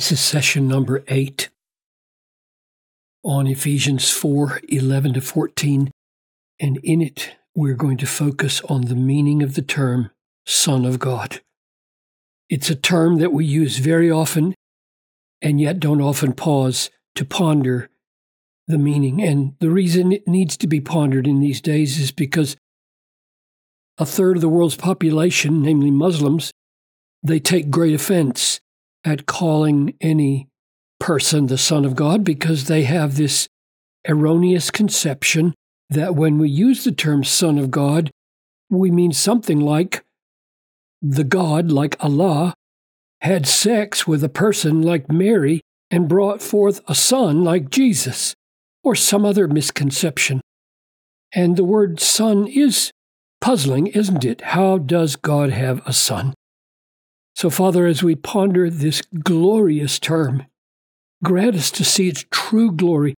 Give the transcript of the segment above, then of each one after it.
This is session number eight on Ephesians 4 11 to 14. And in it, we're going to focus on the meaning of the term Son of God. It's a term that we use very often and yet don't often pause to ponder the meaning. And the reason it needs to be pondered in these days is because a third of the world's population, namely Muslims, they take great offense at calling any person the Son of God because they have this erroneous conception that when we use the term Son of God, we mean something like the God, like Allah, had sex with a person like Mary and brought forth a son like Jesus, or some other misconception. And the word son is puzzling, isn't it? How does God have a son? So, Father, as we ponder this glorious term, grant us to see its true glory.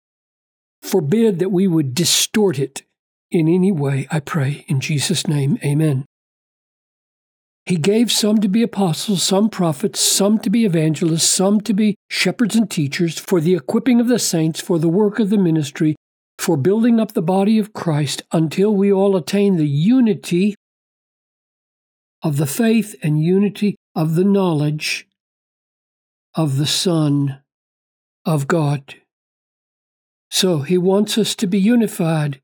Forbid that we would distort it in any way, I pray. In Jesus' name, amen. He gave some to be apostles, some prophets, some to be evangelists, some to be shepherds and teachers, for the equipping of the saints, for the work of the ministry, for building up the body of Christ, until we all attain the unity of the faith and unity of the knowledge of the Son of God. So he wants us to be unified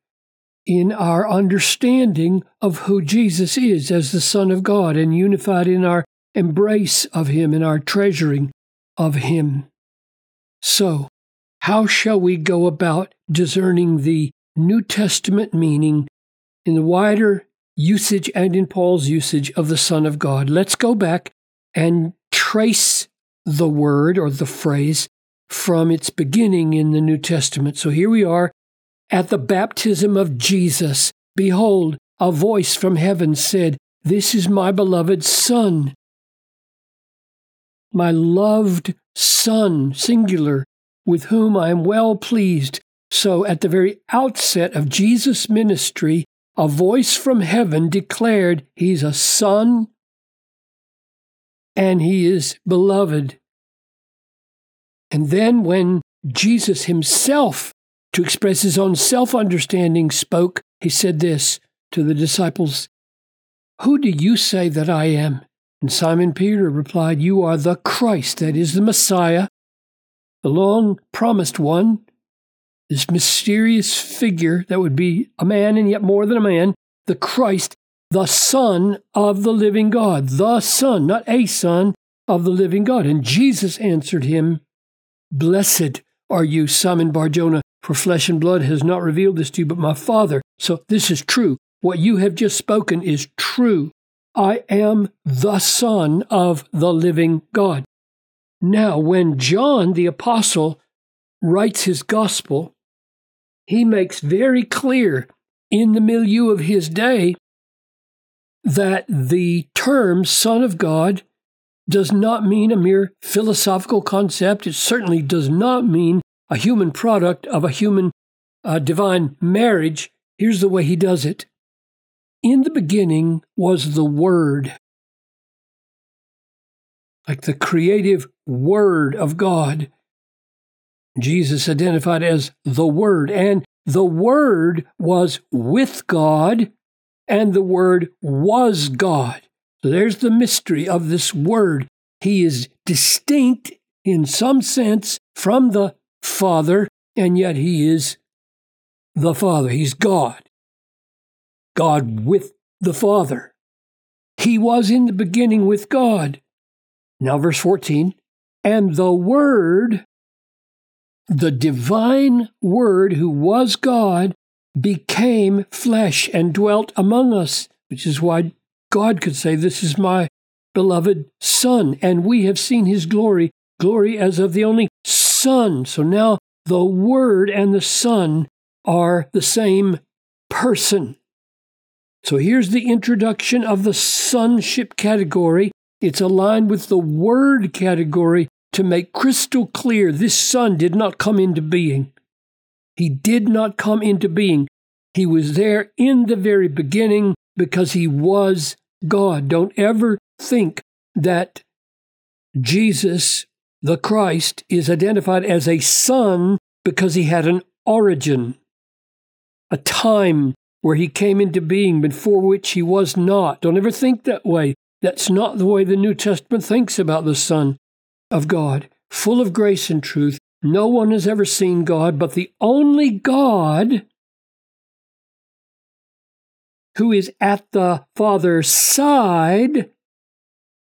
in our understanding of who Jesus is as the Son of God and unified in our embrace of him and our treasuring of him. So, how shall we go about discerning the New Testament meaning in the wider usage and in Paul's usage of the Son of God? Let's go back and trace the word or the phrase from its beginning in the New Testament. So here we are at the baptism of Jesus. Behold, a voice from heaven said, This is my beloved Son, my loved Son, singular, with whom I am well pleased. So at the very outset of Jesus' ministry, a voice from heaven declared, He's a Son and he is beloved. And then when Jesus himself, to express his own self understanding, spoke, he said this to the disciples Who do you say that I am? And Simon Peter replied, You are the Christ, that is the Messiah, the long promised one, this mysterious figure that would be a man and yet more than a man, the Christ, the Son of the living God, the Son, not a Son of the living God. And Jesus answered him, Blessed are you, Simon Barjona, for flesh and blood has not revealed this to you, but my Father. So this is true. What you have just spoken is true. I am the Son of the living God. Now, when John the Apostle writes his gospel, he makes very clear in the milieu of his day that the term Son of God does not mean a mere philosophical concept. It certainly does not mean a human product of a human uh, divine marriage. Here's the way he does it In the beginning was the Word, like the creative Word of God. Jesus identified as the Word, and the Word was with God and the Word was God. So there's the mystery of this Word. He is distinct in some sense from the Father, and yet He is the Father. He's God. God with the Father. He was in the beginning with God. Now, verse 14, and the Word, the divine Word who was God, became flesh and dwelt among us, which is why God could say, This is my beloved Son, and we have seen his glory, glory as of the only Son. So now the Word and the Son are the same person. So here's the introduction of the sonship category. It's aligned with the word category to make crystal clear this son did not come into being. He did not come into being. He was there in the very beginning because he was God. Don't ever think that Jesus the Christ, is identified as a son because he had an origin, a time where he came into being before which he was not. Don't ever think that way. That's not the way the New Testament thinks about the Son of God, full of grace and truth. No one has ever seen God, but the only God who is at the Father's side.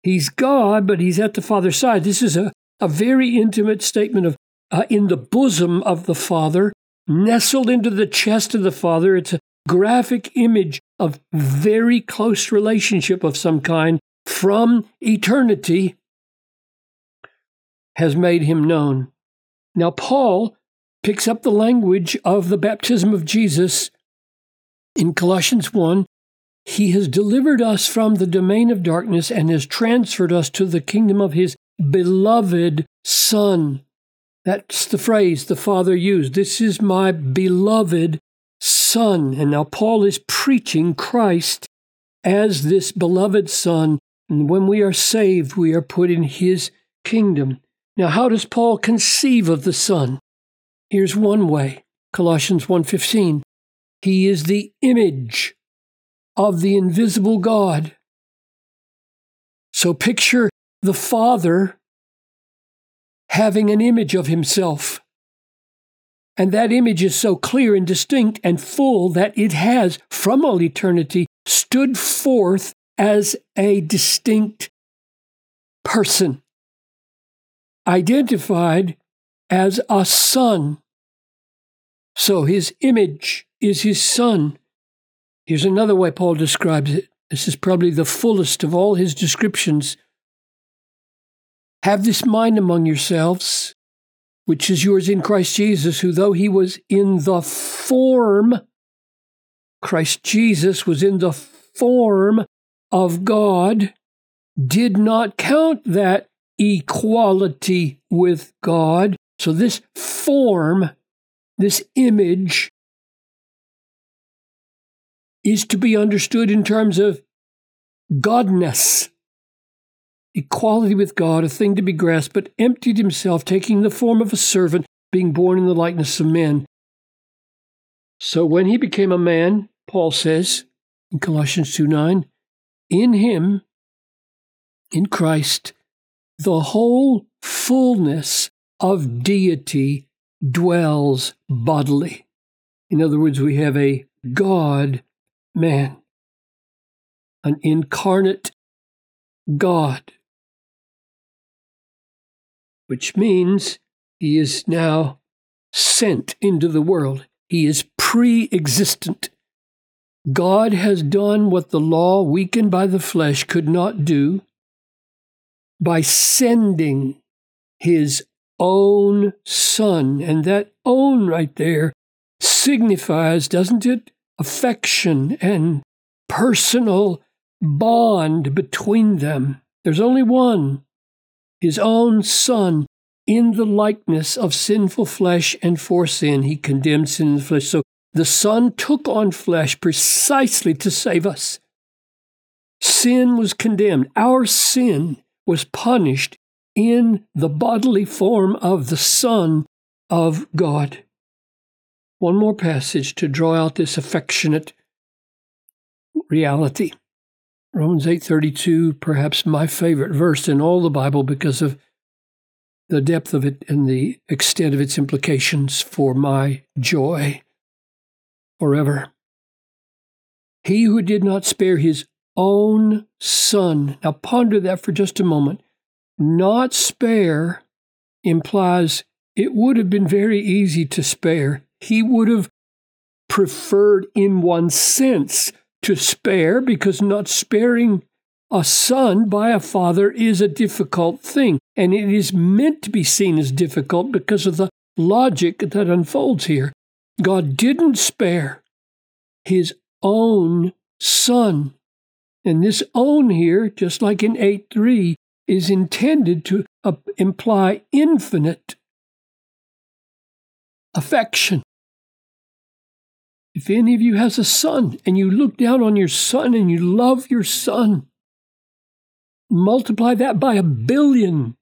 He's God, but he's at the Father's side. This is a, a very intimate statement of uh, in the bosom of the Father, nestled into the chest of the Father. It's a graphic image of very close relationship of some kind from eternity has made him known. Now, Paul picks up the language of the baptism of Jesus in Colossians 1. He has delivered us from the domain of darkness and has transferred us to the kingdom of his beloved Son. That's the phrase the Father used. This is my beloved Son. And now Paul is preaching Christ as this beloved Son. And when we are saved, we are put in his kingdom. Now, how does Paul conceive of the Son? Here's one way. Colossians 1:15. He is the image of the invisible God. So picture the Father having an image of himself. And that image is so clear and distinct and full that it has, from all eternity, stood forth as a distinct person identified as a son. So his image is his son. Here's another way Paul describes it. This is probably the fullest of all his descriptions. Have this mind among yourselves, which is yours in Christ Jesus, who, though he was in the form, Christ Jesus was in the form of God, did not count that equality with God. So, this form, this image, is to be understood in terms of godness. Equality with God, a thing to be grasped, but emptied himself, taking the form of a servant, being born in the likeness of men. So when he became a man, Paul says in Colossians 2 9, in him, in Christ, the whole fullness of deity dwells bodily. In other words, we have a God man, an incarnate God, which means he is now sent into the world. He is pre existent. God has done what the law, weakened by the flesh, could not do by sending his own son. And that own right there signifies, doesn't it, affection and personal bond between them. There's only one, his own son, in the likeness of sinful flesh and for sin. He condemned sin in the flesh. So the Son took on flesh precisely to save us. Sin was condemned. Our sin was punished in the bodily form of the Son of God. One more passage to draw out this affectionate reality. Romans 8:32, perhaps my favorite verse in all the Bible because of the depth of it and the extent of its implications for my joy forever. He who did not spare his own son. Now ponder that for just a moment. Not spare implies it would have been very easy to spare. He would have preferred, in one sense, to spare because not sparing a son by a father is a difficult thing. And it is meant to be seen as difficult because of the logic that unfolds here. God didn't spare his own son. And this own here, just like in 8 3, is intended to uh, imply infinite affection. If any of you has a son and you look down on your son and you love your son, multiply that by a billion.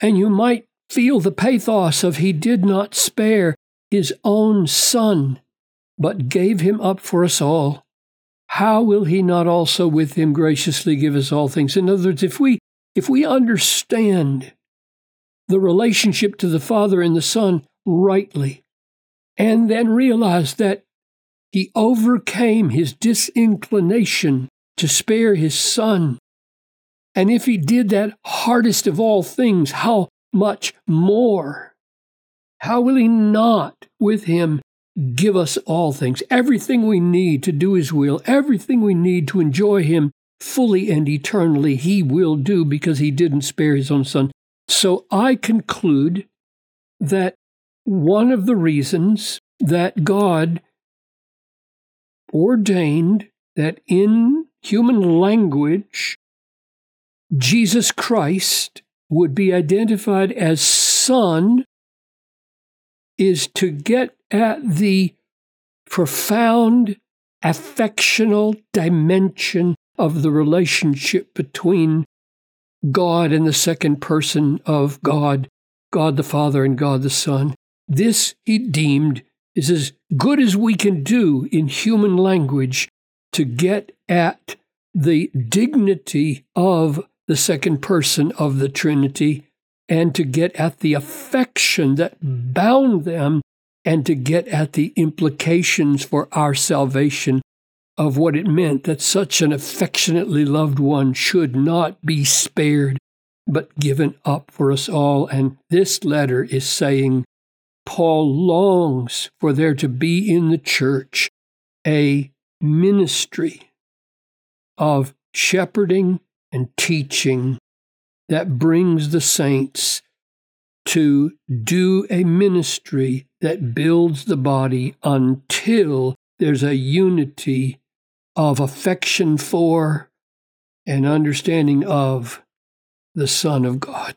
And you might feel the pathos of He did not spare His own Son, but gave Him up for us all. How will He not also with Him graciously give us all things? In other words, if we if we understand the relationship to the Father and the Son rightly, and then realize that he overcame his disinclination to spare his son. And if he did that hardest of all things, how much more? How will he not with him give us all things, everything we need to do his will, everything we need to enjoy him fully and eternally, he will do because he didn't spare his own son. So I conclude that one of the reasons that God ordained that in human language, Jesus Christ would be identified as Son is to get at the profound affectional dimension of the relationship between God and the second person of God, God the Father and God the Son. This he deemed is as good as we can do in human language to get at the dignity of the second person of the Trinity and to get at the affection that bound them and to get at the implications for our salvation of what it meant that such an affectionately loved one should not be spared but given up for us all. And this letter is saying Paul longs for there to be in the church a ministry of shepherding and teaching that brings the saints to do a ministry that builds the body until there's a unity of affection for and understanding of the Son of God.